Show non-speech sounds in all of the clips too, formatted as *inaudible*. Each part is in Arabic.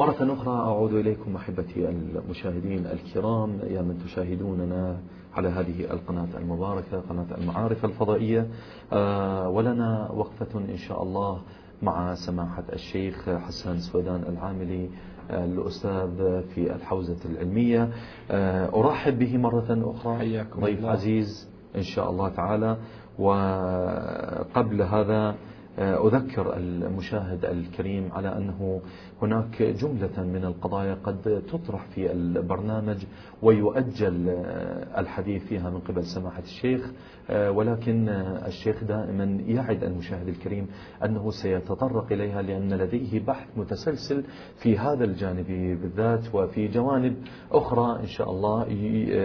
مرة أخرى أعود إليكم أحبتي المشاهدين الكرام يا من تشاهدوننا على هذه القناة المباركة قناة المعارف الفضائية. آه، ولنا وقفة إن شاء الله مع سماحة الشيخ حسان سودان العاملي آه، الأستاذ في الحوزة العلمية. آه، أرحب به مرة أخرى. ضيف عزيز إن شاء الله تعالى. وقبل هذا أذكر المشاهد الكريم على أنه هناك جملة من القضايا قد تطرح في البرنامج ويؤجل الحديث فيها من قبل سماحة الشيخ ولكن الشيخ دائما يعد المشاهد الكريم أنه سيتطرق إليها لأن لديه بحث متسلسل في هذا الجانب بالذات وفي جوانب أخرى إن شاء الله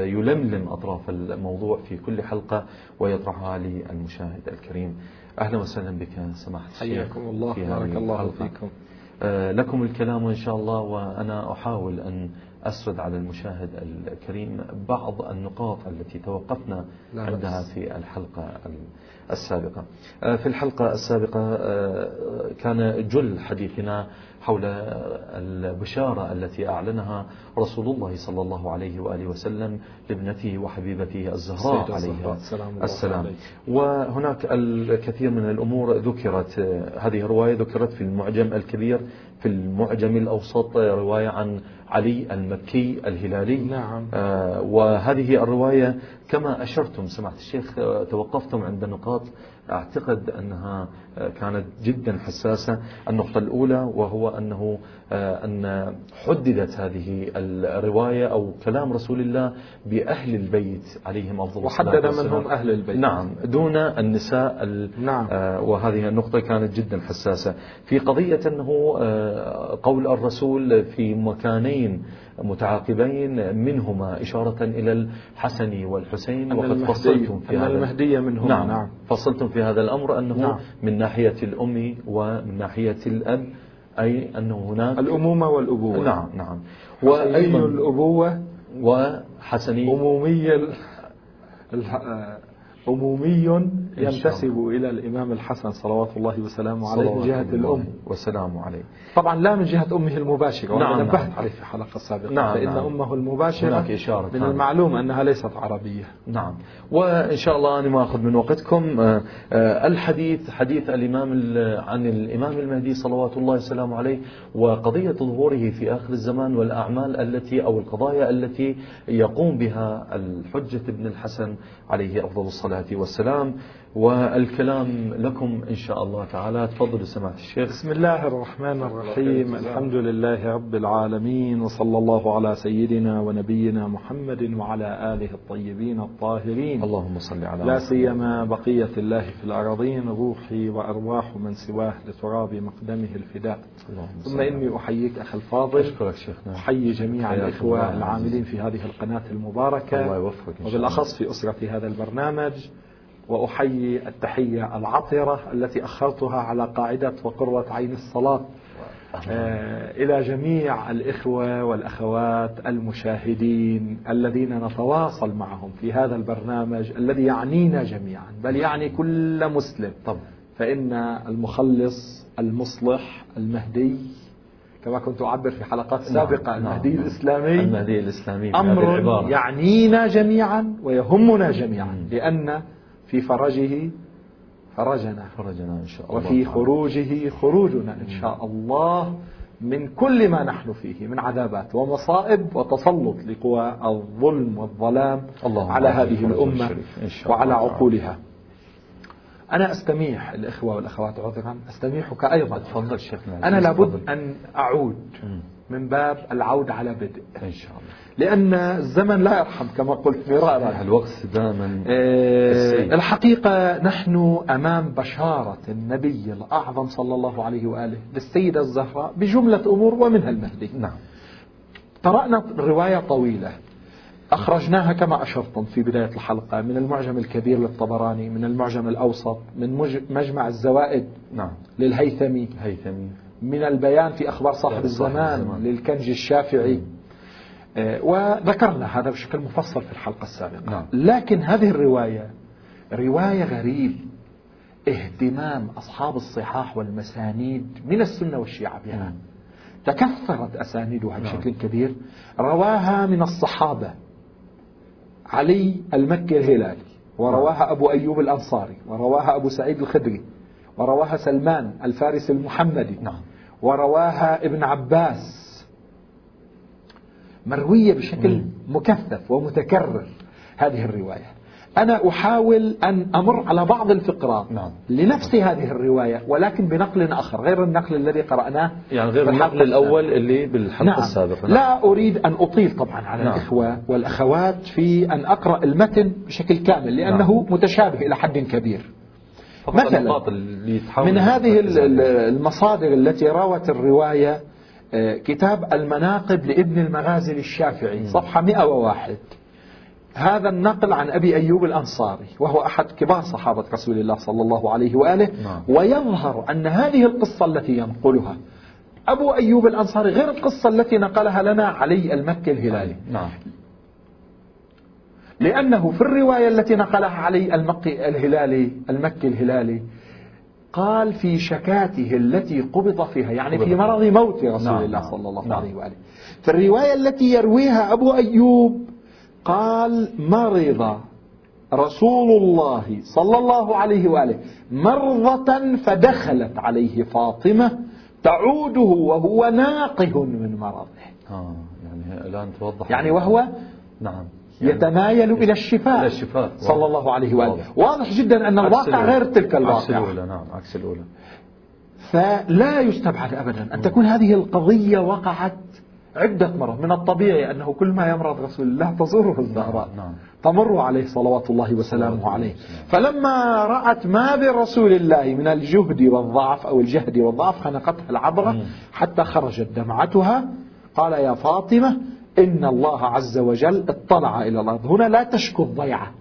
يلملم أطراف الموضوع في كل حلقة ويطرحها للمشاهد الكريم. أهلا وسهلا بك سماحة الشيخ حياكم الله بارك الله فيكم. آه، لكم الكلام إن شاء الله وأنا أحاول أن أسرد على المشاهد الكريم بعض النقاط التي توقفنا عندها في الحلقة السابقة. آه، في الحلقة السابقة آه، كان جل حديثنا حول البشارة التي أعلنها رسول الله صلى الله عليه وآله وسلم لابنته وحبيبته الزهراء عليها السلام, السلام. وهناك الكثير من الأمور ذكرت هذه الرواية ذكرت في المعجم الكبير في المعجم الأوسط رواية عن علي المكي الهلالي نعم. آه، وهذه الرواية كما أشرتم سمعت الشيخ توقفتم عند نقاط أعتقد أنها كانت جدا حساسة. النقطة الأولى وهو أنه آه، أن حددت هذه الرواية أو كلام رسول الله بأهل البيت عليهم أفضل الصلاة وحدد من هم أهل البيت. نعم دون النساء نعم. آه، وهذه النقطة كانت جدا حساسة. في قضية أنه آه، قول الرسول في مكانين متعاقبين منهما إشارة إلى الحسن والحسين وقد فصلتم في هذا المهدية منهم نعم, نعم. فصلتم في هذا الأمر أنه نعم. من ناحية الأم ومن ناحية الأب أي أنه هناك الأمومة والأبوة. نعم نعم. وأيضا الأبوة. وحسني أمومية أمومي ينتسب إلى الإمام الحسن صلوات الله وسلامه عليه من جهة الأم. وسلامه عليه. طبعا لا من جهة أمه المباشرة نعم نبهت نعم. عليه في الحلقة السابقة نعم فإن نعم. أمه المباشرة هناك إشارة من المعلوم أنها ليست عربية. نعم. وإن شاء الله أنا ما أخذ من وقتكم. آه، آه، الحديث حديث الإمام عن الإمام المهدي صلوات الله وسلامه عليه وقضية ظهوره في آخر الزمان والأعمال التي أو القضايا التي يقوم بها الحجة ابن الحسن عليه أفضل الصلاة والسلام. والكلام لكم إن شاء الله تعالى. تفضل سماحة الشيخ. بسم الله الرحمن الرحيم. الحمد لله رب العالمين وصلى الله على سيدنا ونبينا محمد وعلى آله الطيبين الطاهرين. اللهم صل على لا سيما بقية الله في الأراضين روحي وأرواح من سواه لتراب مقدمه الفداء. ثم إني أحييك أخي الفاضل. أشكرك شيخنا. أحيي جميع الإخوة العاملين في هذه القناة المباركة. الله يوفقك وبالأخص في أسرة هذا البرنامج. وأحيي التحية العطرة التي أخرتها على قاعدة وقرة عين الصلاة آه إلى جميع الإخوة والأخوات المشاهدين الذين نتواصل معهم في هذا البرنامج الذي يعنينا جميعا بل يعني كل مسلم. طب فإن المخلص المصلح المهدي كما كنت أعبر في حلقات نعم، سابقة نعم المهدي نعم. الإسلامي المهدي الإسلامي أمر يعنينا جميعا ويهمنا جميعا لأن في فرجه فرجنا. فرجنا إن شاء الله. وفي خروجه خروجنا إن شاء الله من كل ما نحن فيه من عذابات ومصائب وتسلط لقوى الظلم والظلام الله على هذه الأمة وعلى عقولها. أنا أستميح الإخوة والأخوات عذرا أستميحك أيضا. تفضل شيخنا أنا لابد أن أعود. من باب العود على بدء. إن شاء الله. لأن الزمن لا يرحم كما قلت مرارا. الوقت دائما آه الحقيقة نحن أمام بشارة النبي الأعظم صلى الله عليه وآله للسيدة الزهراء بجملة أمور ومنها المهدي. نعم. قرأنا رواية طويلة. أخرجناها كما أشرتم في بداية الحلقة من المعجم الكبير للطبراني من المعجم الأوسط من مجمع الزوائد نعم. للهيثمي. هيثمي. من البيان في أخبار صاحب الزمان, للكنج الشافعي. آه، وذكرنا هذا بشكل مفصل في الحلقة السابقة. نعم. لكن هذه الرواية رواية غريب. اهتمام أصحاب الصحاح والمسانيد من السنة والشيعة بها. تكثرت أسانيدها بشكل نعم. كبير. رواها من الصحابة. علي المكي الهلالي. ورواها أبو أيوب الأنصاري. ورواها أبو سعيد الخدري. ورواها سلمان الفارس المحمدي. نعم. ورواها ابن عباس مروية بشكل مكثف ومتكرر هذه الرواية أنا أحاول أن أمر على بعض الفقرات نعم. لنفس هذه الرواية ولكن بنقل آخر غير النقل الذي قرأناه يعني غير النقل الأول اللي بالحلقة نعم. السابقة نعم. لا أريد أن أطيل طبعا على نعم. الإخوة والأخوات في أن أقرأ المتن بشكل كامل لأنه نعم. متشابه إلى حد كبير مثلا من هذه المصادر التي روت الرواية آه، كتاب المناقب لابن المغازل الشافعي صفحة 101 هذا النقل عن أبي أيوب الأنصاري وهو أحد كبار صحابة رسول الله صلى الله عليه وآله نعم. ويظهر أن هذه القصة التي ينقلها أبو أيوب الأنصاري غير القصة التي نقلها لنا علي المكي الهلالي نعم. لأنه في الرواية التي نقلها علي المكي الهلالي المكي الهلالي قال في شكاته التي قبض فيها يعني في مرض موت رسول نعم. الله نعم. صلى الله نعم. عليه وآله في الرواية التي يرويها أبو أيوب قال مرض رسول الله صلى الله عليه وآله مرضة فدخلت عليه فاطمة تعوده وهو ناقه من مرضه آه يعني الآن توضح يعني وهو نعم يعني يتمايل إلى الشفاء, إلى الشفاء. صلى الله عليه وآله. واضح, جدا أن الواقع غير تلك الواقع. عكس الأولى نعم عكس الأولى. فلا يستبعد أبدا أن تكون هذه القضية وقعت عدة مرات. من الطبيعي أنه كل ما يمرض رسول الله تزوره الزهراء. نعم. تمر عليه صلوات الله وسلامه عليه. فلما رأت ما برسول الله من الجهد والضعف أو الجهد والضعف خنقتها العبرة حتى خرجت دمعتها قال يا فاطمة إن الله عز وجل اطلع إلى الأرض. هنا لا تشكو الضيعة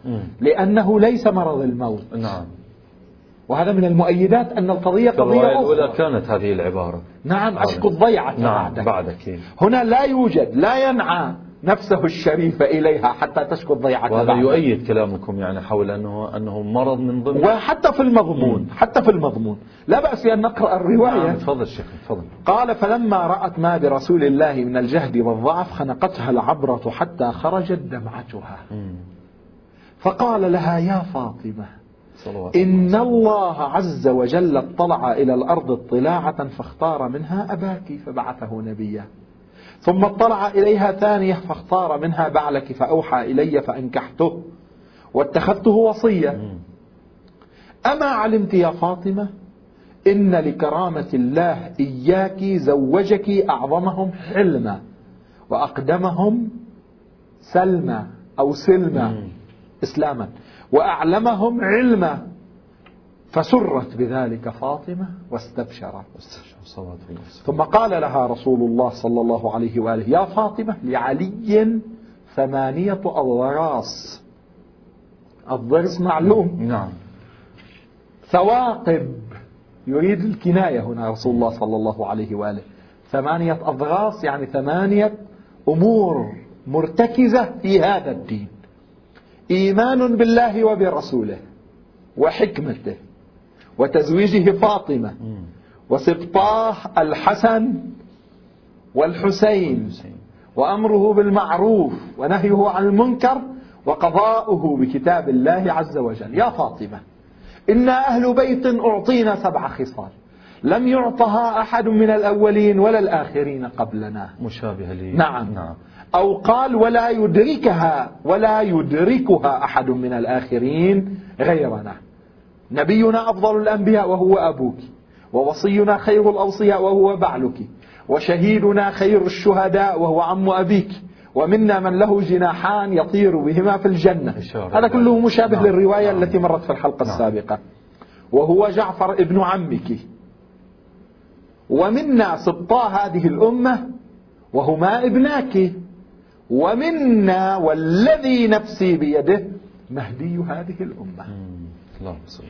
لأنه ليس مرض الموت. نعم. وهذا من المؤيدات أن القضية قضية أخرى. الأولى كانت هذه العبارة. نعم أشكو الضيعة نعم بعدك, بعدك. هنا لا يوجد لا ينعى نفسه الشريف إليها حتى تشكو الضيعة وهذا بعدك. يؤيد كلامكم يعني حول أنه أنه مرض من ضمن وحتى في المضمون مم. حتى في المضمون لا بأس أن نقرأ الرواية نعم تفضل شيخ تفضل قال فلما رأت ما برسول الله من الجهد والضعف خنقتها العبرة حتى خرجت دمعتها. فقال لها يا فاطمة إن الله عز وجل اطلع إلى الأرض اطلاعة فاختار منها أباك فبعثه نبيا ثم اطلع إليها ثانية فاختار منها بعلك فأوحى إلي فأنكحته واتخذته وصيا أما علمت يا فاطمة إن لكرامة الله إياك زوجك أعظمهم حلما وأقدمهم سلما أو سلما إسلاما وأعلمهم علما. فسرت بذلك فاطمة واستبشرت. ثم قال لها رسول الله صلى الله عليه وآله يا فاطمة لعلي ثمانية أضراس الضرس معلوم. نعم. ثواقب. يريد الكناية هنا رسول الله صلى الله عليه وآله. ثمانية أضراس يعني ثمانية أمور مرتكزة في هذا الدين. إيمان بالله وبرسوله وحكمته. وتزويجه فاطمة. وسبطاه الحسن والحسين. وأمره بالمعروف ونهيه عن المنكر وقضاؤه بكتاب الله عز وجل. يا فاطمة إنا أهل بيت أعطينا سبع خصال. لم يعطها أحد من الأولين ولا الآخرين قبلنا. مشابهة لي. نعم, نعم. أو قال ولا يدركها ولا يدركها أحد من الآخرين غيرنا. نبينا أفضل الأنبياء وهو أبوك ووصينا خير الأوصياء وهو بعلك وشهيدنا خير الشهداء وهو عم أبيك ومنا من له جناحان يطير بهما في الجنة. هذا كله مشابه نعم. للرواية نعم. التي مرت في الحلقة نعم. السابقة. وهو جعفر ابن عمك. ومنا سبطا هذه الأمة وهما ابناك. ومنا والذي نفسي بيده مهدي هذه الأمة. اللهم صل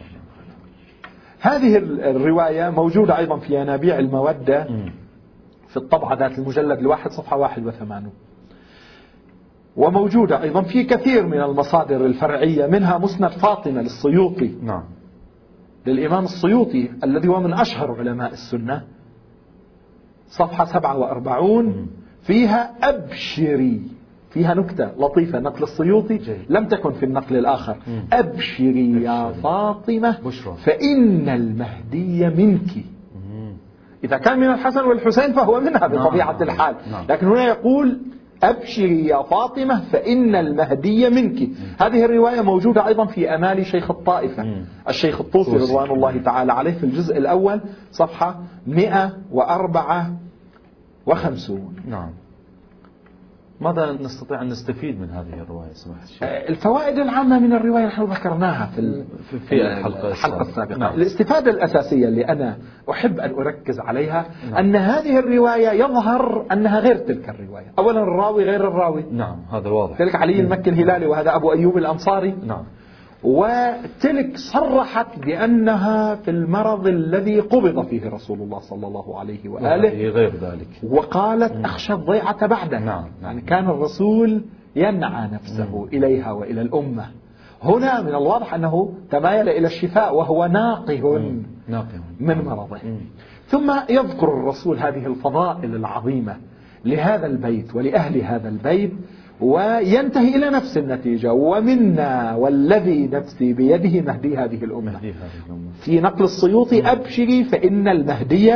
هذه الرواية موجودة أيضا في ينابيع المودة في الطبعة ذات المجلد الواحد صفحة واحد وثمانون. وموجودة أيضا في كثير من المصادر الفرعية منها مسند فاطمة للسيوطي. نعم. للإمام السيوطي الذي هو من أشهر علماء السنة. صفحة 47 فيها أبشري. فيها نكتة لطيفة نقل السيوطي لم تكن في النقل الآخر. أبشري يا فاطمة فإن المهدي منك. إذا كان من الحسن والحسين فهو منها بطبيعة نعم. الحال. نعم. لكن هنا يقول أبشري يا فاطمة فإن المهدي منك. هذه الرواية موجودة أيضا في أمال شيخ الطائفة. الشيخ الطوسي رضوان الله تعالى عليه في الجزء الأول صفحة 154 نعم. ماذا نستطيع أن نستفيد من هذه الرواية سماحة الشيخ؟ آه، الفوائد العامة من الرواية نحن ذكرناها في, في, في الحلقة, الحلقة السابقة. نعم. الاستفادة الأساسية اللي أنا أحب أن أركز عليها نعم. أن هذه الرواية يظهر أنها غير تلك الرواية. أولا الراوي غير الراوي. نعم هذا واضح. تلك علي المكي الهلالي وهذا أبو أيوب الأنصاري. نعم. وتلك صرحت بأنها في المرض الذي قبض فيه رسول الله صلى الله عليه وآله. غير ذلك. وقالت أخشى الضيعة بعده. نعم. نعم. يعني كان الرسول ينعى نفسه. إليها وإلى الأمة. هنا من الواضح أنه تمايل إلى الشفاء وهو ناقه من مرضه. ثم يذكر الرسول هذه الفضائل العظيمة لهذا البيت ولأهل هذا البيت وينتهي إلى نفس النتيجة. ومنا والذي نفسي بيده مهدي هذه الأمة. في نقل السيوطي أبشري فإن المهدي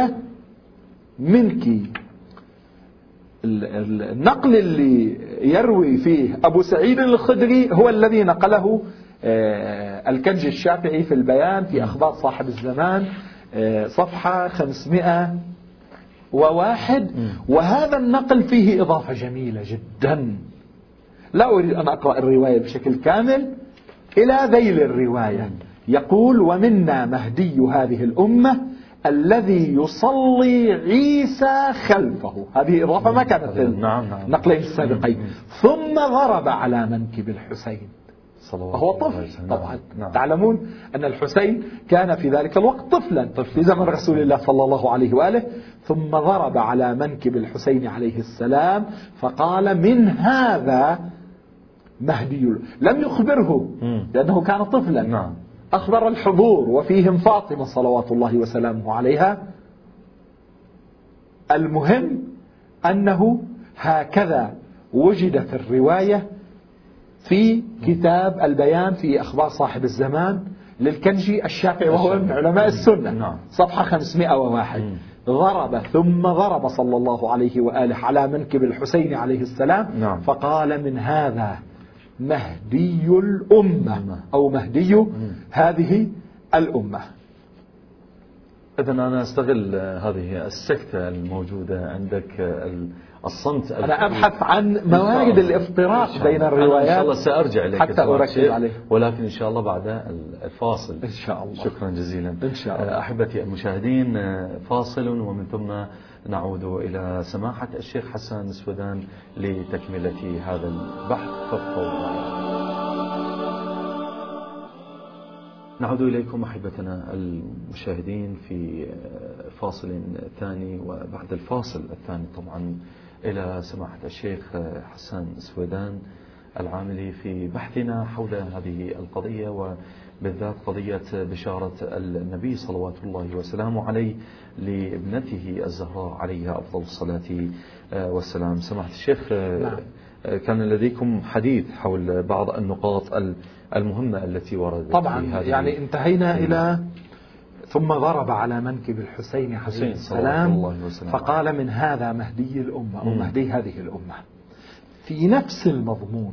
منك. النقل اللي يروي فيه أبو سعيد الخدري هو الذي نقله آه، الكنج الشافعي في البيان في أخبار صاحب الزمان آه، صفحة 501 وهذا النقل فيه إضافة جميلة جدا. لا أريد أن أقرأ الرواية بشكل كامل إلى ذيل الرواية. يقول ومنا مهدي هذه الأمة الذي يصلي عيسى خلفه. هذه إضافة ما كانت في نعم، نعم. النقلين السابقين. ثم ضرب على منكب الحسين. وهو طفل طبعا. نعم. تعلمون أن الحسين كان في ذلك الوقت طفلا في زمن رسول الله صلى الله عليه وآله. ثم ضرب على منكب الحسين عليه السلام فقال من هذا مهدي لم يخبره لأنه كان طفلا. نعم. أخبر الحضور وفيهم فاطمة صلوات الله وسلامه عليها. المهم أنه هكذا وجد في الرواية في كتاب البيان في أخبار صاحب الزمان للكنجي الشافعي وهو من علماء السنة. نعم. صفحة 501 ضرب ثم ضرب صلى الله عليه وآله على منكب الحسين عليه السلام. نعم. فقال من هذا مهدي الأمة أو مهدي هذه الأمة. إذا أنا أستغل هذه السكتة الموجودة عندك الصمت أنا أبحث عن موارد الافتراق بين الروايات إن شاء الله سأرجع لك حتى أركز عليه. ولكن إن شاء الله بعد الفاصل. إن شاء الله. شكرا جزيلا. إن شاء الله. أحبتي المشاهدين فاصل ومن ثم نعود إلى سماحة الشيخ حسان السودان لتكملة هذا البحث فابقوا نعود إليكم أحبتنا المشاهدين في فاصل ثاني وبعد الفاصل الثاني طبعا إلى سماحة الشيخ حسان السويدان العاملي في بحثنا حول هذه القضية وبالذات قضية بشارة النبي صلوات الله وسلامه عليه لابنته الزهراء عليها أفضل الصلاة والسلام. سماحة الشيخ نعم. كان لديكم حديث حول بعض النقاط المهمة التي وردت طبعا في هذه يعني انتهينا إلى ثم ضرب على منكب الحسين عليه السلام فقال من هذا مهدي الأمة أو مهدي هذه الأمة. في نفس المضمون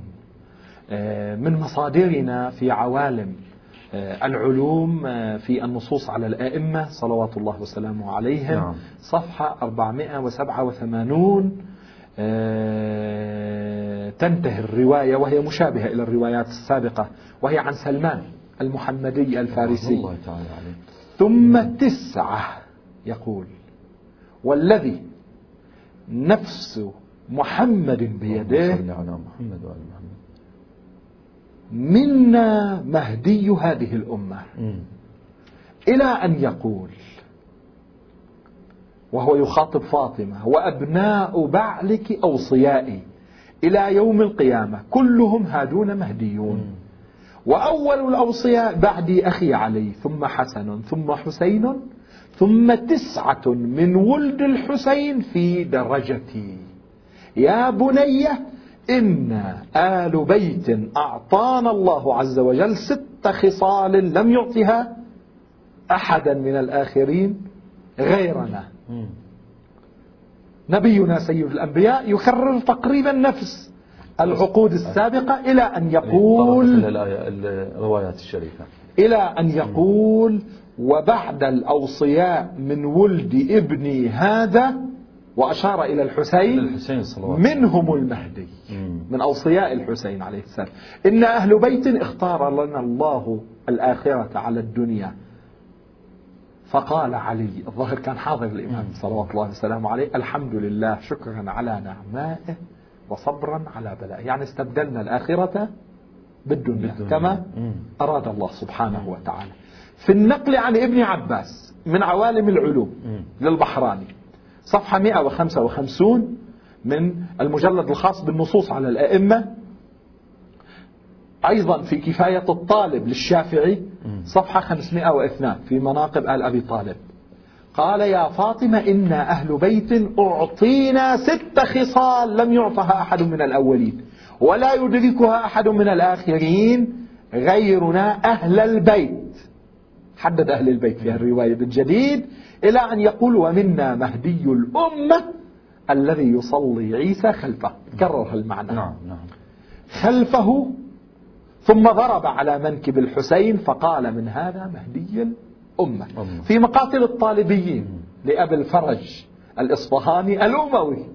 آه، من مصادرنا في عوالم العلوم آه، في النصوص على الآئمة صلوات الله وسلامه عليهم نعم. صفحة 487 تنتهي الرواية وهي مشابهة إلى الروايات السابقة وهي عن سلمان المحمدي الفارسي الله تعالى عليه. ثم تسعة يقول والذي نفس محمد بيده على محمد وعلى محمد منا مهدي هذه الأمة. إلى أن يقول وهو يخاطب فاطمة وأبناء بعلك أوصيائي إلى يوم القيامة كلهم هادون مهديون. وأول الأوصياء بعدي أخي علي ثم حسن ثم حسين ثم تسعة من ولد الحسين في درجتي. يا بني إن آل بيت أعطانا الله عز وجل ست خصال لم يعطها أحدا من الآخرين غيرنا. نبينا سيد الأنبياء يكرر تقريبا نفس العقود السابقة إلى أن يقول الروايات الشريفة. إلى أن يقول وبعد الأوصياء من ولد ابني هذا وأشار إلى الحسين, الحسين منهم المهدي من أوصياء الحسين عليه السلام. إن أهل بيت اختار لنا الله الآخرة على الدنيا. فقال علي الظاهر كان حاضر الإمام صلوات الله وسلامه عليه الحمد لله شكرا على نعمائه وصبرا على بلائه. يعني استبدلنا الآخرة بالدنيا, بالدنيا. كما أراد الله سبحانه وتعالى. في النقل عن ابن عباس من عوالم العلوم للبحراني صفحة 155 من المجلد الخاص بالنصوص على الأئمة. أيضا في كفاية الطالب للشافعي صفحة 502 في مناقب آل أبي طالب. قال يا فاطمة إنا أهل بيت أعطينا ست خصال لم يعطها أحد من الأولين ولا يدركها أحد من الآخرين غيرنا أهل البيت. حدد أهل البيت في الرواية بالجديد إلى أن يقول ومنا مهدي الأمة الذي يصلي عيسى خلفه. كرر المعنى نعم نعم. خلفه ثم ضرب على منكب الحسين فقال من هذا مهدي الأمة؟ في مقاتل الطالبيين لأبي الفرج الإصفهاني الأموي.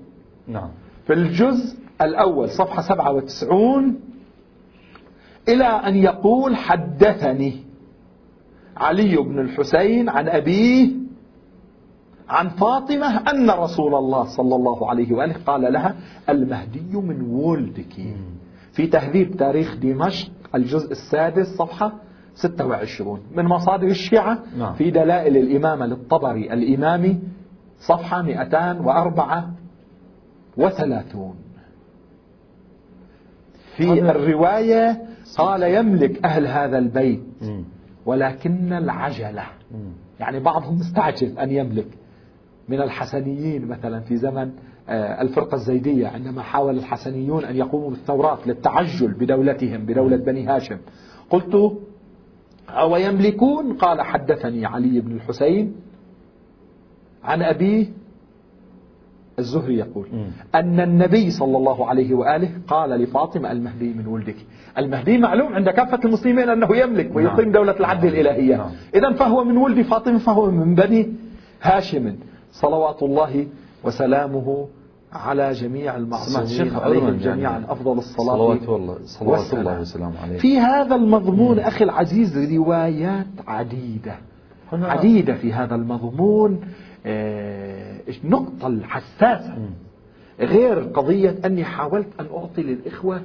نعم. في الجزء الأول صفحة 97 إلى أن يقول حدثني. علي بن الحسين عن أبيه عن فاطمة أن رسول الله صلى الله عليه وآله قال لها المهدي من ولدك. في تهذيب تاريخ دمشق الجزء السادس صفحة 26 من مصادر الشيعة نعم. في دلائل الإمامة للطبري الإمامي صفحة 234 في الرواية قال يملك أهل هذا البيت. ولكن العجلة. يعني بعضهم مستعجل أن يملك. من الحسنيين مثلا في زمن آه، الفرقة الزيدية عندما حاول الحسنيون أن يقوموا بالثورات للتعجل بدولتهم بدولة بني هاشم. قلت أو يملكون؟ قال حدثني علي بن الحسين عن أبيه الزهري يقول أن النبي صلى الله عليه وآله قال لفاطمة المهدي من ولدك. المهدي معلوم عند كافة المسلمين أنه يملك ويقيم نعم. دولة العدل الإلهية. نعم. إذا فهو من ولد فاطمة فهو من بني هاشم. صلوات الله وسلامه على جميع المعصومين عليهم جميعا يعني أفضل الصلاة صلوات الله صلوات الله وسلامه عليه في هذا المضمون مم. أخي العزيز روايات عديدة. عديدة في هذا المضمون. النقطة الحساسة. غير قضية أني حاولت أن أعطي للإخوة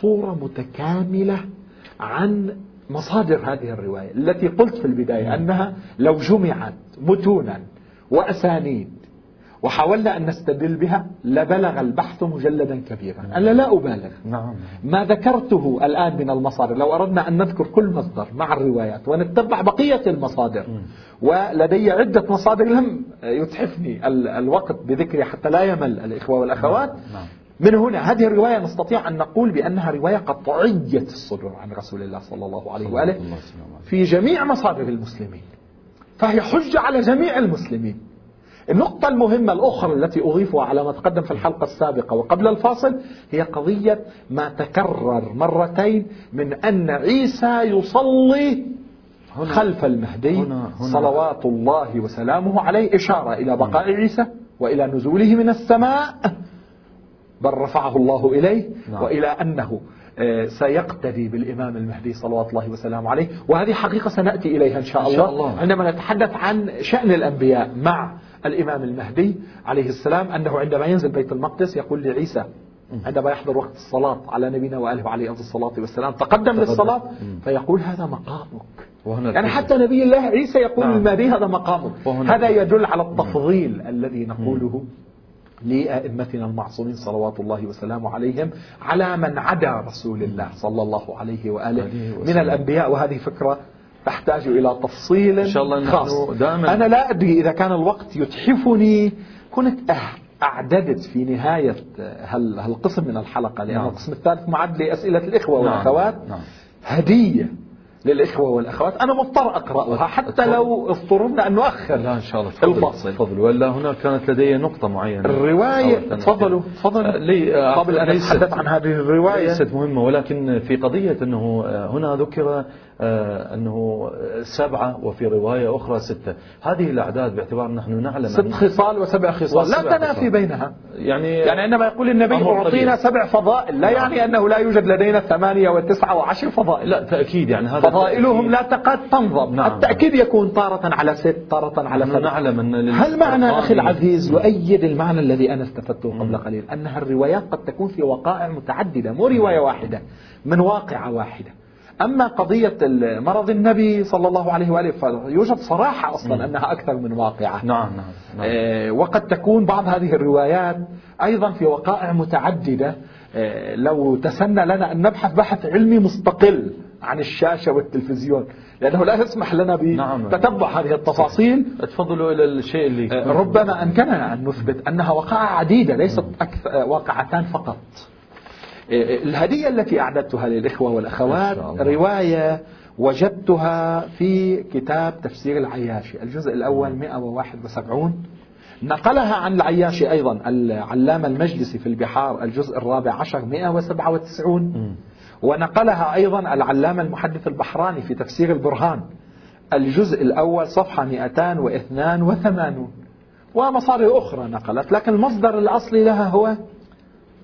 صورة متكاملة عن مصادر هذه الرواية التي قلت في البداية أنها لو جمعت متونا وأسانيد وحاولنا أن نستدل بها لبلغ البحث مجلدا كبيرا أنا لا أبالغ نعم. ما ذكرته الآن من المصادر لو أردنا أن نذكر كل مصدر مع الروايات ونتبع بقية المصادر ولدي عدة مصادر لم يتحفني الوقت بذكرها حتى لا يمل الإخوة والأخوات نعم. نعم. من هنا هذه الرواية نستطيع أن نقول بأنها رواية قطعية الصدور عن رسول الله صلى الله عليه وآله في جميع مصادر المسلمين فهي حجة على جميع المسلمين النقطة المهمة الأخرى التي أضيفها على ما تقدم في الحلقة السابقة وقبل الفاصل هي قضية ما تكرر مرتين من أن عيسى يصلي خلف المهدي هنا هنا صلوات الله وسلامه عليه إشارة إلى بقاء عيسى وإلى نزوله من السماء بل رفعه الله إليه نعم. وإلى أنه آه، سيقتدي بالإمام المهدي صلوات الله وسلامه عليه وهذه حقيقة سنأتي إليها إن شاء, إن شاء. الله عندما نتحدث عن شأن الأنبياء مع الإمام المهدي عليه السلام أنه عندما ينزل بيت المقدس يقول لعيسى عندما يحضر وقت الصلاة على نبينا وآله وعليه الصلاة والسلام تقدم للصلاة فيقول هذا مقامك. يعني حتى نبي الله عيسى يقول نعم. المهدي هذا مقامك. هذا يدل على التفضيل الذي نقوله لأئمتنا المعصومين صلوات الله وسلامه عليهم على من عدا رسول الله صلى الله عليه وآله من الأنبياء. وهذه فكرة تحتاج إلى تفصيل إن شاء الله خاص. دائما أنا لا أدري إذا كان الوقت يتحفني. كنت أعددت في نهاية هالقسم من الحلقة لأن نعم. القسم الثالث معد لأسئلة الإخوة نعم. والأخوات. نعم. هدية للإخوة والأخوات. أنا مضطر أقرأها حتى لو اضطررنا أن نؤخر لا إن شاء الله. تفضل تفضل. ولا هنا كانت لدي نقطة معينة. الرواية تفضلوا تفضلوا. آه، لي آه، قبل أن أتحدث عن هذه الرواية. ليست مهمة ولكن في قضية أنه هنا ذكر أنه سبعة وفي رواية أخرى ستة. هذه الأعداد باعتبار نحن نعلم ست خصال وسبع خصال. لا تنافي بينها. يعني يعني عندما يقول النبي أعطينا سبع فضائل. لا نعم. يعني أنه لا يوجد لدينا ثمانية وتسعة وعشر فضائل. لا تأكيد يعني هذا فضائلهم لا تكاد تنضب نعم. التأكيد يكون طارة على ست طارة على سبع. نعلم أن هل معنى أخي العزيز يؤيد المعنى الذي أنا استفدته قبل قليل؟ أنها الروايات قد تكون في وقائع متعددة مو رواية واحدة من واقعة واحدة. أما قضية مرض النبي صلى الله عليه وآله فيوجد صراحة أصلا أنها أكثر من واقعة. نعم نعم, نعم. آه وقد تكون بعض هذه الروايات أيضا في وقائع متعددة. آه لو تسنى لنا أن نبحث بحث علمي مستقل عن الشاشة والتلفزيون لأنه لا يسمح لنا بتتبع نعم. هذه التفاصيل. تفضلوا إلى الشيء اللي آه، ربما أمكننا أن نثبت أنها وقائع عديدة ليست أكثر واقعتان فقط. الهدية التي أعددتها للإخوة والأخوات رواية وجدتها في كتاب تفسير العياشي. الجزء الأول 171 نقلها عن العياشي أيضا العلامة المجلسي في البحار الجزء الرابع عشر 197 ونقلها أيضا العلامة المحدث البحراني في تفسير البرهان. الجزء الأول صفحة 282 ومصادر أخرى نقلت لكن المصدر الأصلي لها هو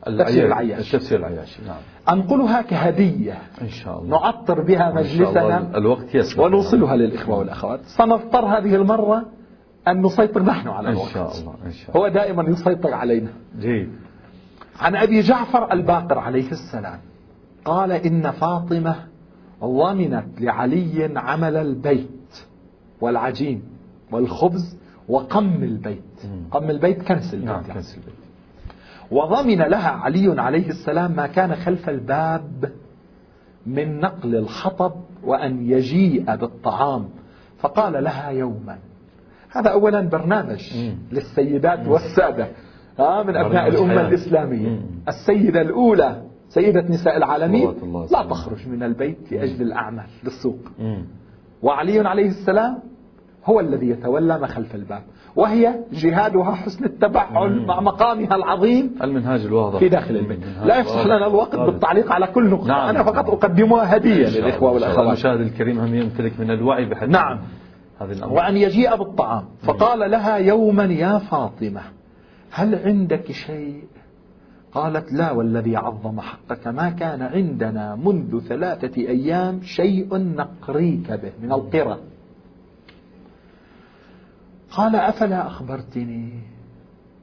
تفسير العياشي تفسير العياشي نعم. أنقلها كهدية. إن شاء الله. نعطر بها مجلسنا. الوقت يسمح. ونوصلها للإخوة والأخوات. سنضطر هذه المرة أن نسيطر نحن على الوقت. إن شاء الله إن شاء الله. هو دائما يسيطر علينا. جيد. عن أبي جعفر الباقر عليه السلام. قال إن فاطمة ضمنت لعلي عمل البيت والعجين والخبز وقم البيت. قم البيت كنس البيت نعم كنس البيت. وضمن لها علي عليه السلام ما كان خلف الباب من نقل الحطب وأن يجيء بالطعام. فقال لها يوما. هذا أولا برنامج للسيدات والسادة من أبناء الأمة الإسلامية. السيدة الأولى سيدة نساء العالمين لا تخرج من البيت لأجل الأعمال للسوق. وعلي عليه السلام هو الذي يتولى ما خلف الباب. وهي جهادها حسن التبعل مع مقامها العظيم المنهاج الواضح. في داخل البيت. لا يفسح لنا الوقت بالتعليق على كل نقطة. نعم. أنا فقط أقدمها هدية للإخوة والأخوات. المشاهد الكريم هم يمتلك من الوعي بحد نعم. هذه الأمر. وأن يجيء بالطعام. فقال لها يوما يا فاطمة هل عندك شيء؟ قالت لا والذي عظم حقك ما كان عندنا منذ ثلاثة أيام شيء نقريك به من القرى. قال أفلا أخبرتني؟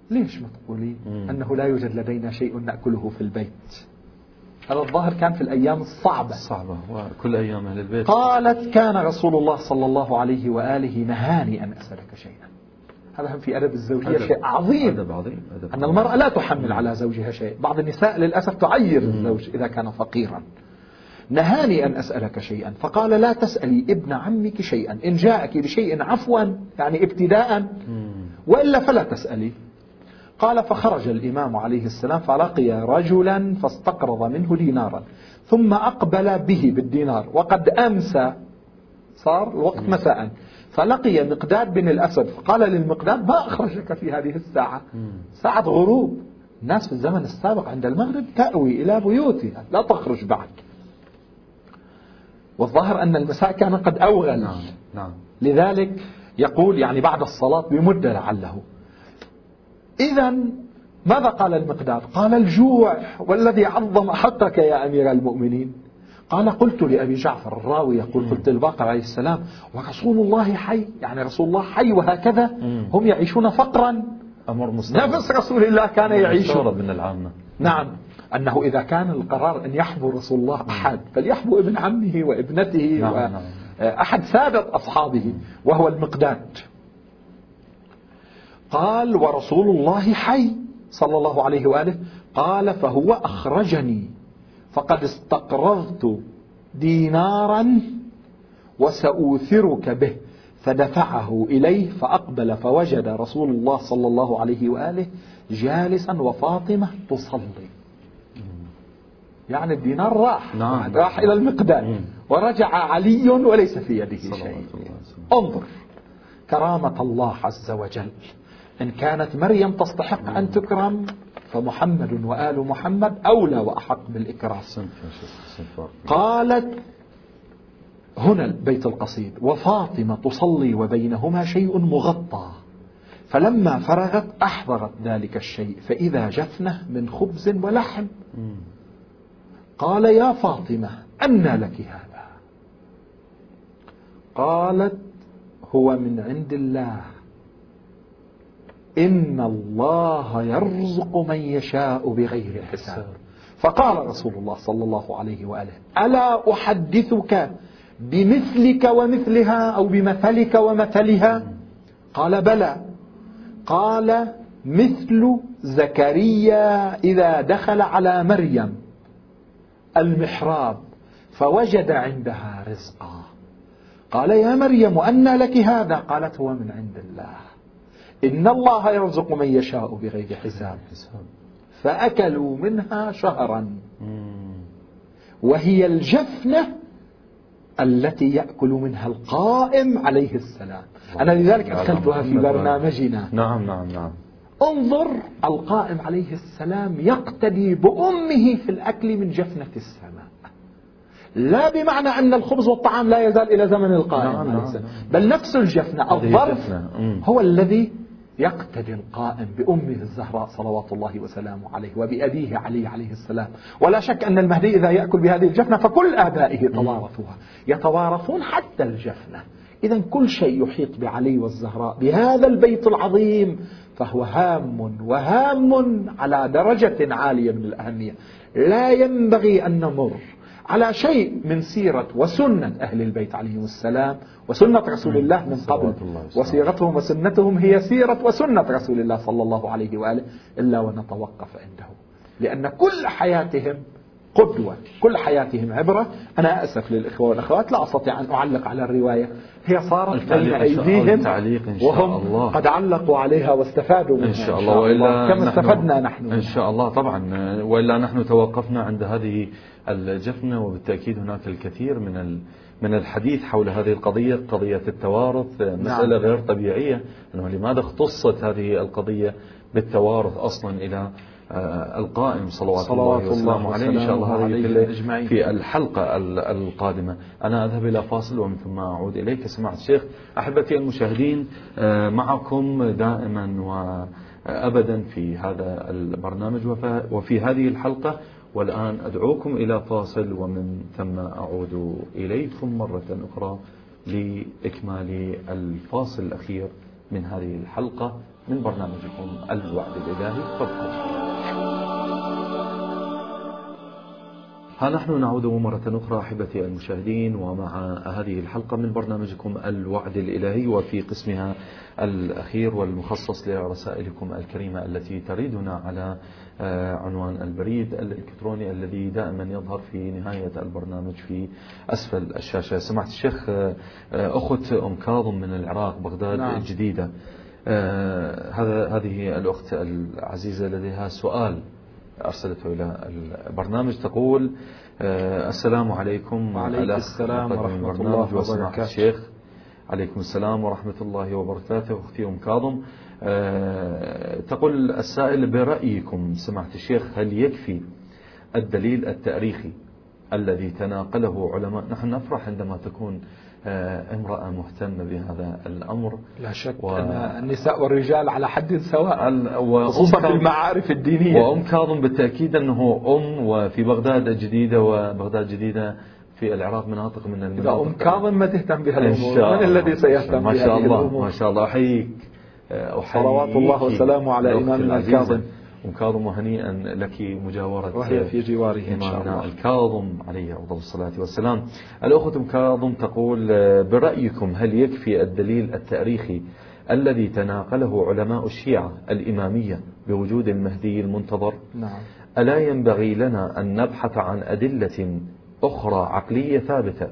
ليش ما تقولي أنه لا يوجد لدينا شيء نأكله في البيت. هذا الظاهر كان في الأيام الصعبة. الصعبة وكل أيام أهل البيت. قالت كان رسول الله صلى الله عليه وآله نهاني أن أسألك شيئا. هذا هم في أدب الزوجية أدب. شيء عظيم. أدب عظيم أدب أن المرأة لا تحمل على زوجها شيء. بعض النساء للأسف تعير الزوج إذا كان فقيرا. نهاني أن أسألك شيئا. فقال لا تسألي ابن عمك شيئا. إن جاءك بشيء عفوا يعني ابتداء وإلا فلا تسألي. قال فخرج الإمام عليه السلام فلقي رجلا فاستقرض منه دينارا. ثم أقبل به بالدينار. وقد أمسى. صار الوقت مساء. فلقي مقداد بن الأسد. فقال للمقداد ما أخرجك في هذه الساعة؟ ساعة غروب. الناس في الزمن السابق عند المغرب تأوي إلى بيوتها. لا تخرج بعد. والظاهر أن المساء كان قد أوغل. نعم. نعم. لذلك يقول يعني بعد الصلاة بمدة لعله. إذا ماذا قال المقداد قال الجوع والذي عظم حقك يا أمير المؤمنين. قال قلت لأبي جعفر الراوي يقول قلت الباقر عليه السلام ورسول الله حي يعني رسول الله حي وهكذا هم يعيشون فقرا. أمر مستغرب نفس رسول الله كان يعيش من العامة. نعم. أنه إذا كان القرار أن يحبو رسول الله أحد فليحبو ابن عمه وابنته نعم وأحد نعم. سادة أصحابه وهو المقداد. قال ورسول الله حي. صلى الله عليه وآله. قال فهو أخرجني. فقد استقرضت دينارا وسأوثرك به. فدفعه إليه فأقبل فوجد رسول الله صلى الله عليه وآله جالسا وفاطمة تصلي. يعني الدينار راح. نعم. راح إلى المقدار. ورجع علي وليس في يده شيء. انظر. كرامة الله عز وجل. إن كانت مريم تستحق أن تكرم فمحمد وآل محمد أولى وأحق بالإكرام. قالت هنا البيت القصيد وفاطمة تصلي وبينهما شيء مغطى. فلما فرغت أحضرت ذلك الشيء فإذا جفنة من خبز ولحم. قال يا فاطمة أنى لك هذا. قالت هو من عند الله. إن الله يرزق من يشاء بغير حساب. فقال رسول الله صلى الله عليه وآله ألا أحدثك بمثلك ومثلها أو بمثلك ومثلها؟ قال بلى. قال مثل زكريا إذا دخل على مريم المحراب فوجد عندها رزقا. قال يا مريم أنى لك هذا؟ قالت هو من عند الله. إن الله يرزق من يشاء بغير حساب. فأكلوا منها شهرا. وهي الجفنة التي يأكل منها القائم عليه السلام. أنا لذلك أدخلتها في برنامجنا. نعم نعم نعم. انظر القائم عليه السلام يقتدي بأمه في الأكل من جفنة السماء. لا بمعنى أن الخبز والطعام لا يزال إلى زمن القائم نعم عليه السلام. نعم. بل نفس الجفنة الظرف هو الذي يقتدي القائم بأمه الزهراء صلوات الله وسلامه عليه وبأبيه علي عليه السلام. ولا شك أن المهدي إذا يأكل بهذه الجفنة فكل آبائه توارثوها يتوارثون حتى الجفنة. إذا كل شيء يحيط بعلي والزهراء بهذا البيت العظيم فهو هام وهام على درجة عالية من الأهمية. لا ينبغي أن نمر على شيء من سيرة وسنة أهل البيت عليهم السلام وسنة رسول الله من قبل. وسيرتهم وسنتهم هي سيرة وسنة رسول الله صلى الله عليه وآله إلا ونتوقف عنده. لأن كل حياتهم قدوة كل حياتهم عبرة. أنا أسف للإخوة والأخوات لا أستطيع أن أعلق على الرواية. هي صارت بين أيديهم وهم الله. قد علقوا عليها واستفادوا منها إن شاء الله, وإلا كما استفدنا نحن إن شاء الله طبعا وإلا نحن توقفنا عند هذه الجفنة وبالتأكيد هناك الكثير من من الحديث حول هذه القضية قضية التوارث مسألة نعم. غير طبيعية أنه لماذا اختصت هذه القضية بالتوارث أصلا إلى القائم صلوات, صلوات الله وسلامه عليه. إن شاء الله هذه في الحلقة القادمة. أنا أذهب إلى فاصل ومن ثم أعود إليك. سماحة الشيخ أحبتي المشاهدين آه، معكم دائما وأبدا في هذا البرنامج وفي هذه الحلقة. والآن أدعوكم إلى فاصل ومن ثم أعود إليكم مرة أخرى لإكمال الفاصل الأخير من هذه الحلقة. من برنامجكم الوعد الإلهي. فابقوا ها نحن نعود مرة أخرى أحبتي المشاهدين ومع هذه الحلقة من برنامجكم الوعد الإلهي وفي قسمها الأخير والمخصص لرسائلكم الكريمة التي تريدنا على آه، عنوان البريد الإلكتروني الذي دائما يظهر في نهاية البرنامج في أسفل الشاشة. سمعت الشيخ آه، أخت أم كاظم من العراق بغداد نعم. الجديدة هذا هذه الأخت العزيزة لديها سؤال أرسلته إلى البرنامج تقول السلام عليكم وعليكم السلام ورحمة الله وبركاته. الشيخ. عليكم السلام ورحمة الله وبركاته. أختي أم كاظم تقول السائل برأيكم سمعت الشيخ هل يكفي الدليل التاريخي الذي تناقله علماء؟ نحن نفرح عندما تكون آه، امرأة مهتمة بهذا الأمر. لا شك و... أن النساء والرجال على حد سواء خصوصا في المعارف الدينية. وأم كاظم بالتأكيد أنه أم وفي بغداد الجديدة وبغداد الجديدة في العراق مناطق من المناطق. إذا أم كاظم ما تهتم بها الأمور. من الذي سيهتم ما شاء الله ما شاء الله. أحييك صلوات الله وسلامه على إمامنا الكاظم. كاظم وهنيئا لك مجاورة وهي في جواره إن شاء الله. الكاظم عليه أفضل الصلاة والسلام. الأخت كاظم تقول برأيكم هل يكفي الدليل التاريخي الذي تناقله علماء الشيعة الإمامية بوجود المهدي المنتظر؟ نعم. ألا ينبغي لنا أن نبحث عن أدلة أخرى عقلية ثابتة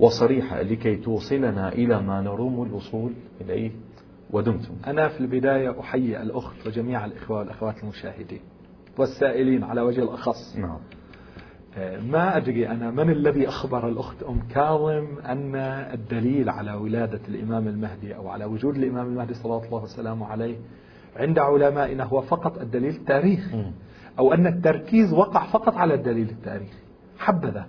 وصريحة لكي توصلنا إلى ما نروم الوصول إليه؟ ودمتم. أنا في البداية أحيي الأخت وجميع الإخوة والأخوات المشاهدين والسائلين على وجه الأخص. نعم. آه، ما أدري أنا من الذي أخبر الأخت أم كاظم أن الدليل على ولادة الإمام المهدي أو على وجود الإمام المهدي صلى الله وسلامه عليه عند علمائنا هو فقط الدليل التاريخي أو أن التركيز وقع فقط على الدليل التاريخي. حبذا.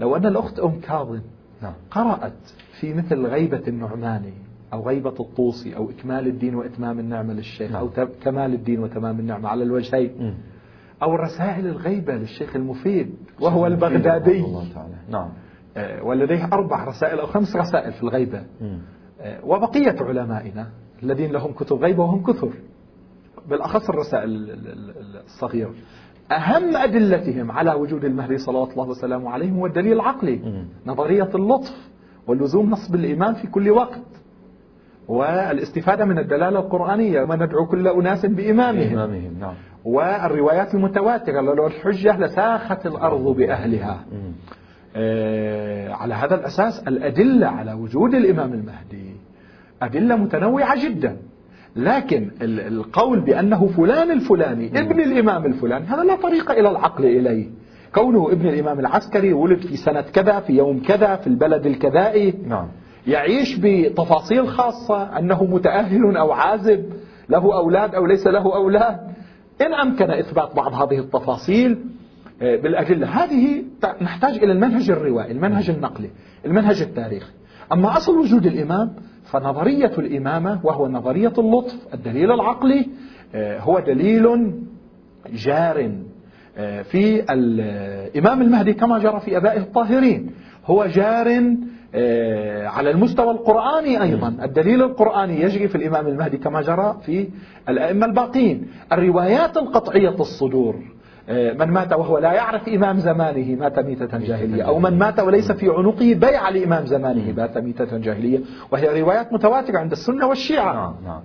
لو أن الأخت أم كاظم نعم. قرأت في مثل غيبة النعماني أو غيبة الطوسي أو إكمال الدين وإتمام النعمة للشيخ أو. كمال الدين وتمام النعمة على الوجهين. أو رسائل الغيبة للشيخ المفيد وهو البغدادي. الله تعالى. نعم. آه، ولديه أربع رسائل أو خمس رسائل في الغيبة. آه، وبقية علمائنا الذين لهم كتب غيبة وهم كثر. بالأخص الرسائل الصغيرة. أهم أدلتهم على وجود المهدي صلوات الله وسلامه عليه هو الدليل العقلي. نظرية اللطف ولزوم نصب الإيمان في كل وقت. والاستفادة من الدلالة القرآنية وندعو كل أناس بإمامهم, بإمامهم نعم. والروايات المتواترة لو الحجة لساخت الأرض بأهلها. آه على هذا الأساس الأدلة على وجود الإمام المهدي أدلة متنوعة جدا. لكن القول بأنه فلان الفلاني ابن الإمام الفلاني هذا لا طريق إلى العقل إليه. كونه ابن الإمام العسكري ولد في سنة كذا في يوم كذا في البلد الكذائي. نعم. يعيش بتفاصيل خاصة أنه متأهل أو عازب له أولاد أو ليس له أولاد. إن أمكن إثبات بعض هذه التفاصيل آه، بالأدلة. هذه نحتاج إلى المنهج الروائي المنهج النقلي المنهج التاريخي. أما أصل وجود الإمام فنظرية الإمامة وهو نظرية اللطف الدليل العقلي آه، هو دليل جار آه، في الإمام المهدي كما جرى في أبائه الطاهرين. هو جار آه، على المستوى القرآني أيضا. الدليل القرآني يجري في الإمام المهدي كما جرى في الأئمة الباقين. الروايات القطعية الصدور آه، من مات وهو لا يعرف إمام زمانه مات ميتة جاهلية أو من مات وليس في عنقه بيع لإمام زمانه مات ميتة جاهلية. وهي روايات متواترة عند السنة والشيعة. نعم نعم.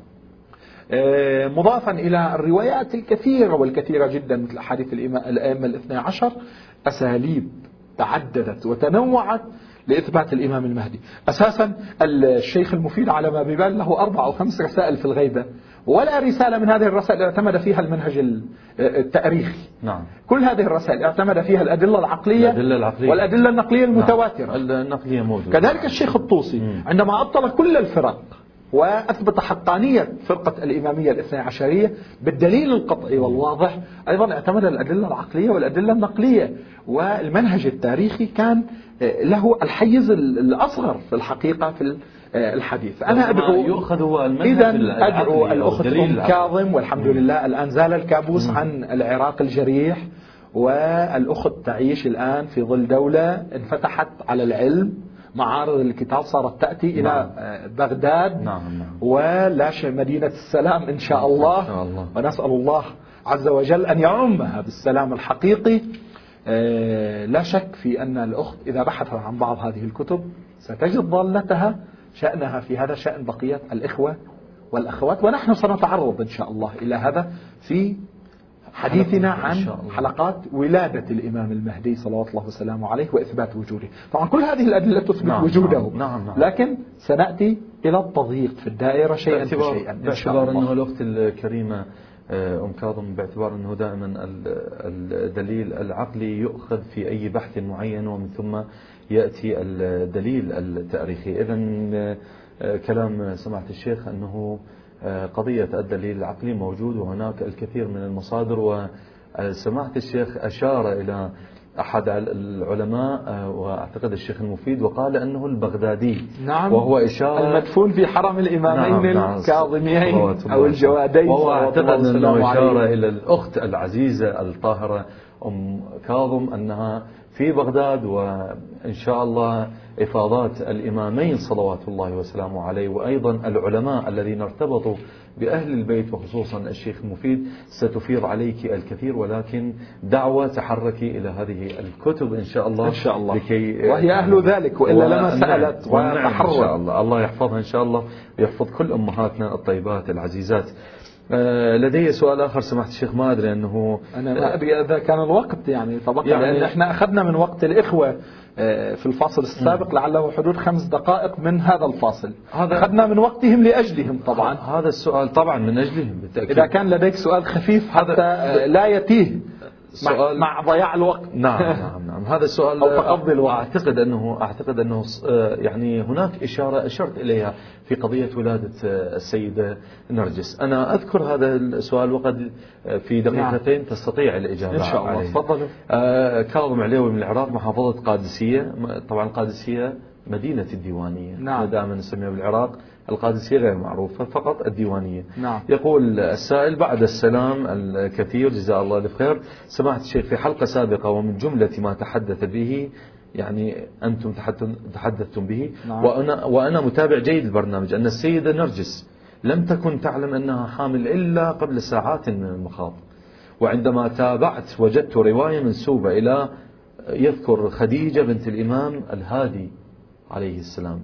آه، مضافا إلى الروايات الكثيرة والكثيرة جدا مثل أحاديث الأئمة الاثنى عشر أساليب. تعددت وتنوعت لإثبات الإمام المهدي أساسا الشيخ المفيد على ما ببال له أربع أو خمس رسائل في الغيبة ولا رسالة من هذه الرسائل اعتمد فيها المنهج التأريخي نعم. كل هذه الرسائل اعتمد فيها الأدلة العقلية, الأدلة العقلية والأدلة النقلية. المتواترة نعم. النقلية موجودة كذلك الشيخ الطوسي عندما أبطل كل الفرق وأثبت حقانية فرقة الإمامية الاثنى عشرية بالدليل القطعي والواضح. أيضا اعتمد الأدلة العقلية والأدلة النقلية والمنهج التاريخي كان آه، له الحيز الأصغر في الحقيقة في آه، الحديث. أنا أدعو يؤخذ هو إذا أدعو الأخت أم كاظم والحمد لله الآن زال الكابوس عن العراق الجريح والأخت تعيش الآن في ظل دولة انفتحت على العلم معارض الكتاب صارت تأتي نعم. إلى بغداد نعم. نعم. ولا مدينة السلام إن شاء الله, إن شاء الله. ونسأل الله عز وجل أن يعمها بالسلام الحقيقي آه، لا شك في أن الأخت إذا بحثت عن بعض هذه الكتب ستجد ضالتها شأنها في هذا شأن بقية الإخوة والأخوات ونحن سنتعرض إن شاء الله إلى هذا في حديثنا عن حلقات ولادة الإمام المهدي صلوات الله وسلامه عليه وإثبات وجوده. طبعا كل هذه الأدلة تثبت نعم وجوده. نعم نعم نعم. لكن سنأتي إلى التضييق في الدائرة شيئا فشيئا باعتبار أنه الأخت الكريمة آه، أم كاظم باعتبار أنه دائما الدليل العقلي يؤخذ في أي بحث معين ومن ثم يأتي الدليل التاريخي. إذا آه، كلام سماحة الشيخ أنه آه، قضية الدليل العقلي موجود وهناك الكثير من المصادر وسماحة الشيخ أشار إلى أحد العلماء آه، وأعتقد الشيخ المفيد وقال أنه البغدادي نعم. وهو إشارة المدفون في حرم الإمامين نعم الكاظميين نعم أو الجوادين. وهو أعتقد أنه إشارة إلى الأخت العزيزة الطاهرة أم كاظم أنها في بغداد وإن شاء الله إفاضات الإمامين صلوات الله وسلامه عليه وأيضا العلماء الذين ارتبطوا بأهل البيت وخصوصا الشيخ المفيد ستفيض عليك الكثير ولكن دعوة تحركي إلى هذه الكتب إن شاء الله إن شاء الله. لكي وهي أهل ذلك وإلا لما سألت وتحرك إن شاء الله. الله يحفظها إن شاء الله ويحفظ كل أمهاتنا الطيبات العزيزات. آه لدي سؤال آخر سمحت الشيخ ما أدري أنه أنا ما أدري إذا كان الوقت يعني تبقى يعني لأن إحنا أخذنا من وقت الإخوة آه، في الفاصل السابق لعله حدود خمس دقائق من هذا الفاصل. هذا أخذنا من وقتهم لأجلهم طبعا. هذا السؤال طبعا من أجلهم بالتأكيد. إذا كان لديك سؤال خفيف حتى لا يتيه. سؤال مع, ضياع الوقت. *laughs* نعم نعم نعم. هذا السؤال أو تقضي الوقت أعتقد أنه أعتقد أنه آه، يعني هناك إشارة أشرت إليها في قضية ولادة آه، السيدة نرجس. أنا أذكر هذا السؤال وقد آه، في دقيقتين نعم. تستطيع الإجابة إن شاء الله. تفضلوا. كاظم عليوي من العراق محافظة قادسية. طبعا قادسية مدينة الديوانية. نعم. دائما نسميها بالعراق. القادسية غير معروفة فقط الديوانية نعم. يقول السائل بعد السلام الكثير جزاء الله الخير سمعت الشيخ في حلقة سابقة ومن جملة ما تحدث به يعني أنتم تحدثتم به نعم. وأنا, وأنا متابع جيد البرنامج أن السيدة نرجس لم تكن تعلم أنها حامل إلا قبل ساعات من المخاض وعندما تابعت وجدت رواية منسوبة إلى يذكر خديجة بنت الإمام الهادي عليه السلام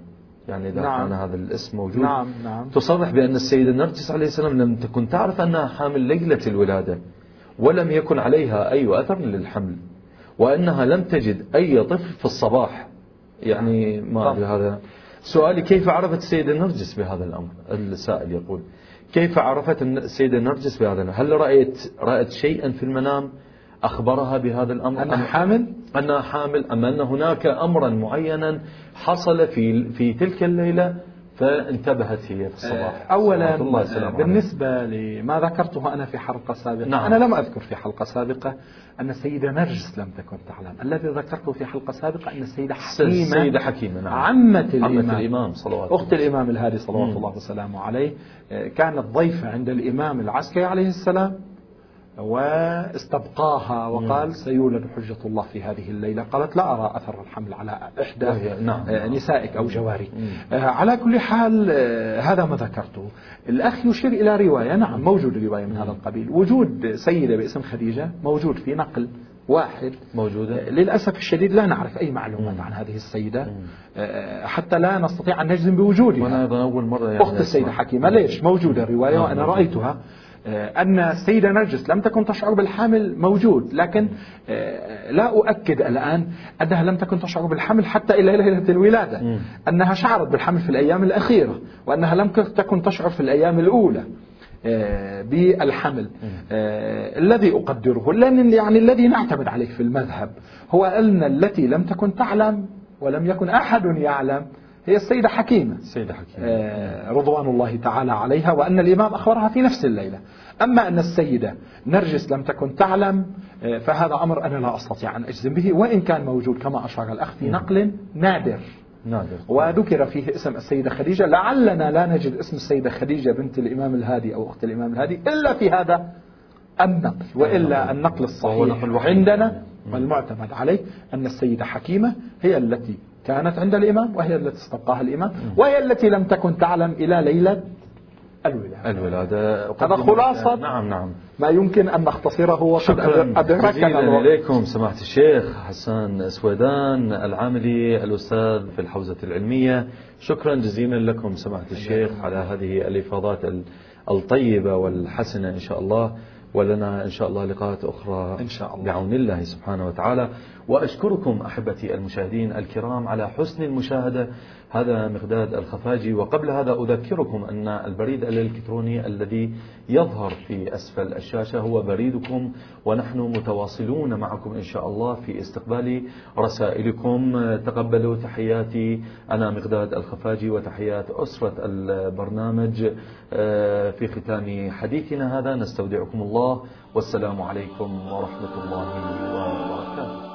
يعني إذا نعم. كان هذا الاسم موجود. نعم نعم. تصرح بأن السيدة نرجس عليه السلام لم تكن تعرف أنها حامل ليلة الولادة ولم يكن عليها أي أثر للحمل وأنها لم تجد أي طفل في الصباح. يعني ما أدري هذا. سؤالي كيف عرفت السيدة نرجس بهذا الأمر؟ السائل يقول كيف عرفت السيدة نرجس بهذا الأمر؟ هل رأيت, رأيت شيئا في المنام؟ أخبرها بهذا الأمر؟ أنها حامل. أنها حامل. أم أن هناك أمرا معينا حصل في في تلك الليلة فانتبهت هي في الصباح. آه، أولا بالنسبة لما ذكرته أنا في حلقة سابقة نعم. أنا لم أذكر في حلقة سابقة أن السيدة نرجس لم تكن تعلم. الذي ذكرته في حلقة سابقة أن السيدة حكيمة السيدة حكيمة نعم. عمة الإمام, عمة الإمام. صلوات أخت الإمام الهادي صلوات الله وسلامه عليه آه، كانت ضيفة عند الإمام العسكري عليه السلام. واستبقاها وقال سيولد حجة الله في هذه الليلة. قالت لا أرى أثر الحمل على إحدى نعم. آه، نسائك أو جواري. آه، على كل حال آه، هذا ما ذكرته. الأخ يشير إلى رواية نعم موجود رواية من هذا القبيل. وجود سيدة باسم خديجة موجود في نقل واحد. موجودة؟ للأسف الشديد لا نعرف أي معلومات عن هذه السيدة. حتى لا نستطيع أن نجزم بوجودها. وأنا أيضا أول مرة يعني أخت السيدة حكيمة. ليش؟ موجودة الرواية نعم، وأنا رأيتها. آه، أن السيدة نرجس لم تكن تشعر بالحمل موجود لكن آه، لا أؤكد الآن أنها لم تكن تشعر بالحمل حتى إلى ليلة الولادة أنها شعرت بالحمل في الأيام الأخيرة وأنها لم تكن تشعر في الأيام الأولى آه، بالحمل الذي أقدره لأن يعني الذي نعتمد عليه في المذهب هو أن التي لم تكن تعلم ولم يكن أحد يعلم هي السيدة حكيمة. السيدة حكيمة. آه رضوان الله تعالى عليها وأن الإمام أخبرها في نفس الليلة. أما أن السيدة نرجس لم تكن تعلم آه فهذا أمر أنا لا أستطيع أن أجزم به وإن كان موجود كما أشار الأخ في نقل نادر. نادر. وذكر فيه اسم السيدة خديجة لعلنا لا نجد اسم السيدة خديجة بنت الإمام الهادي أو أخت الإمام الهادي إلا في هذا النقل وإلا النقل الصحيح عندنا والمعتمد عليه أن السيدة حكيمة هي التي كانت عند الإمام وهي التي استبقاها الإمام وهي التي لم تكن تعلم إلى ليلة الولادة. الولادة. هذا خلاصة. نعم نعم. ما يمكن أن نختصره وقد أدركنا إليكم سماحة الشيخ حسان سويدان العاملي الأستاذ في الحوزة العلمية. شكرا جزيلا لكم سماحة الشيخ على هذه الإفاضات الطيبة والحسنة إن شاء الله. ولنا إن شاء الله لقاءات أخرى إن شاء الله. بعون الله سبحانه وتعالى. وأشكركم أحبتي المشاهدين الكرام على حسن المشاهدة. هذا مقداد الخفاجي وقبل هذا أذكركم أن البريد الإلكتروني الذي يظهر في أسفل الشاشة هو بريدكم ونحن متواصلون معكم إن شاء الله في استقبال رسائلكم. تقبلوا تحياتي أنا مقداد الخفاجي وتحيات أسرة البرنامج. آه، في ختام حديثنا هذا نستودعكم الله والسلام عليكم ورحمة الله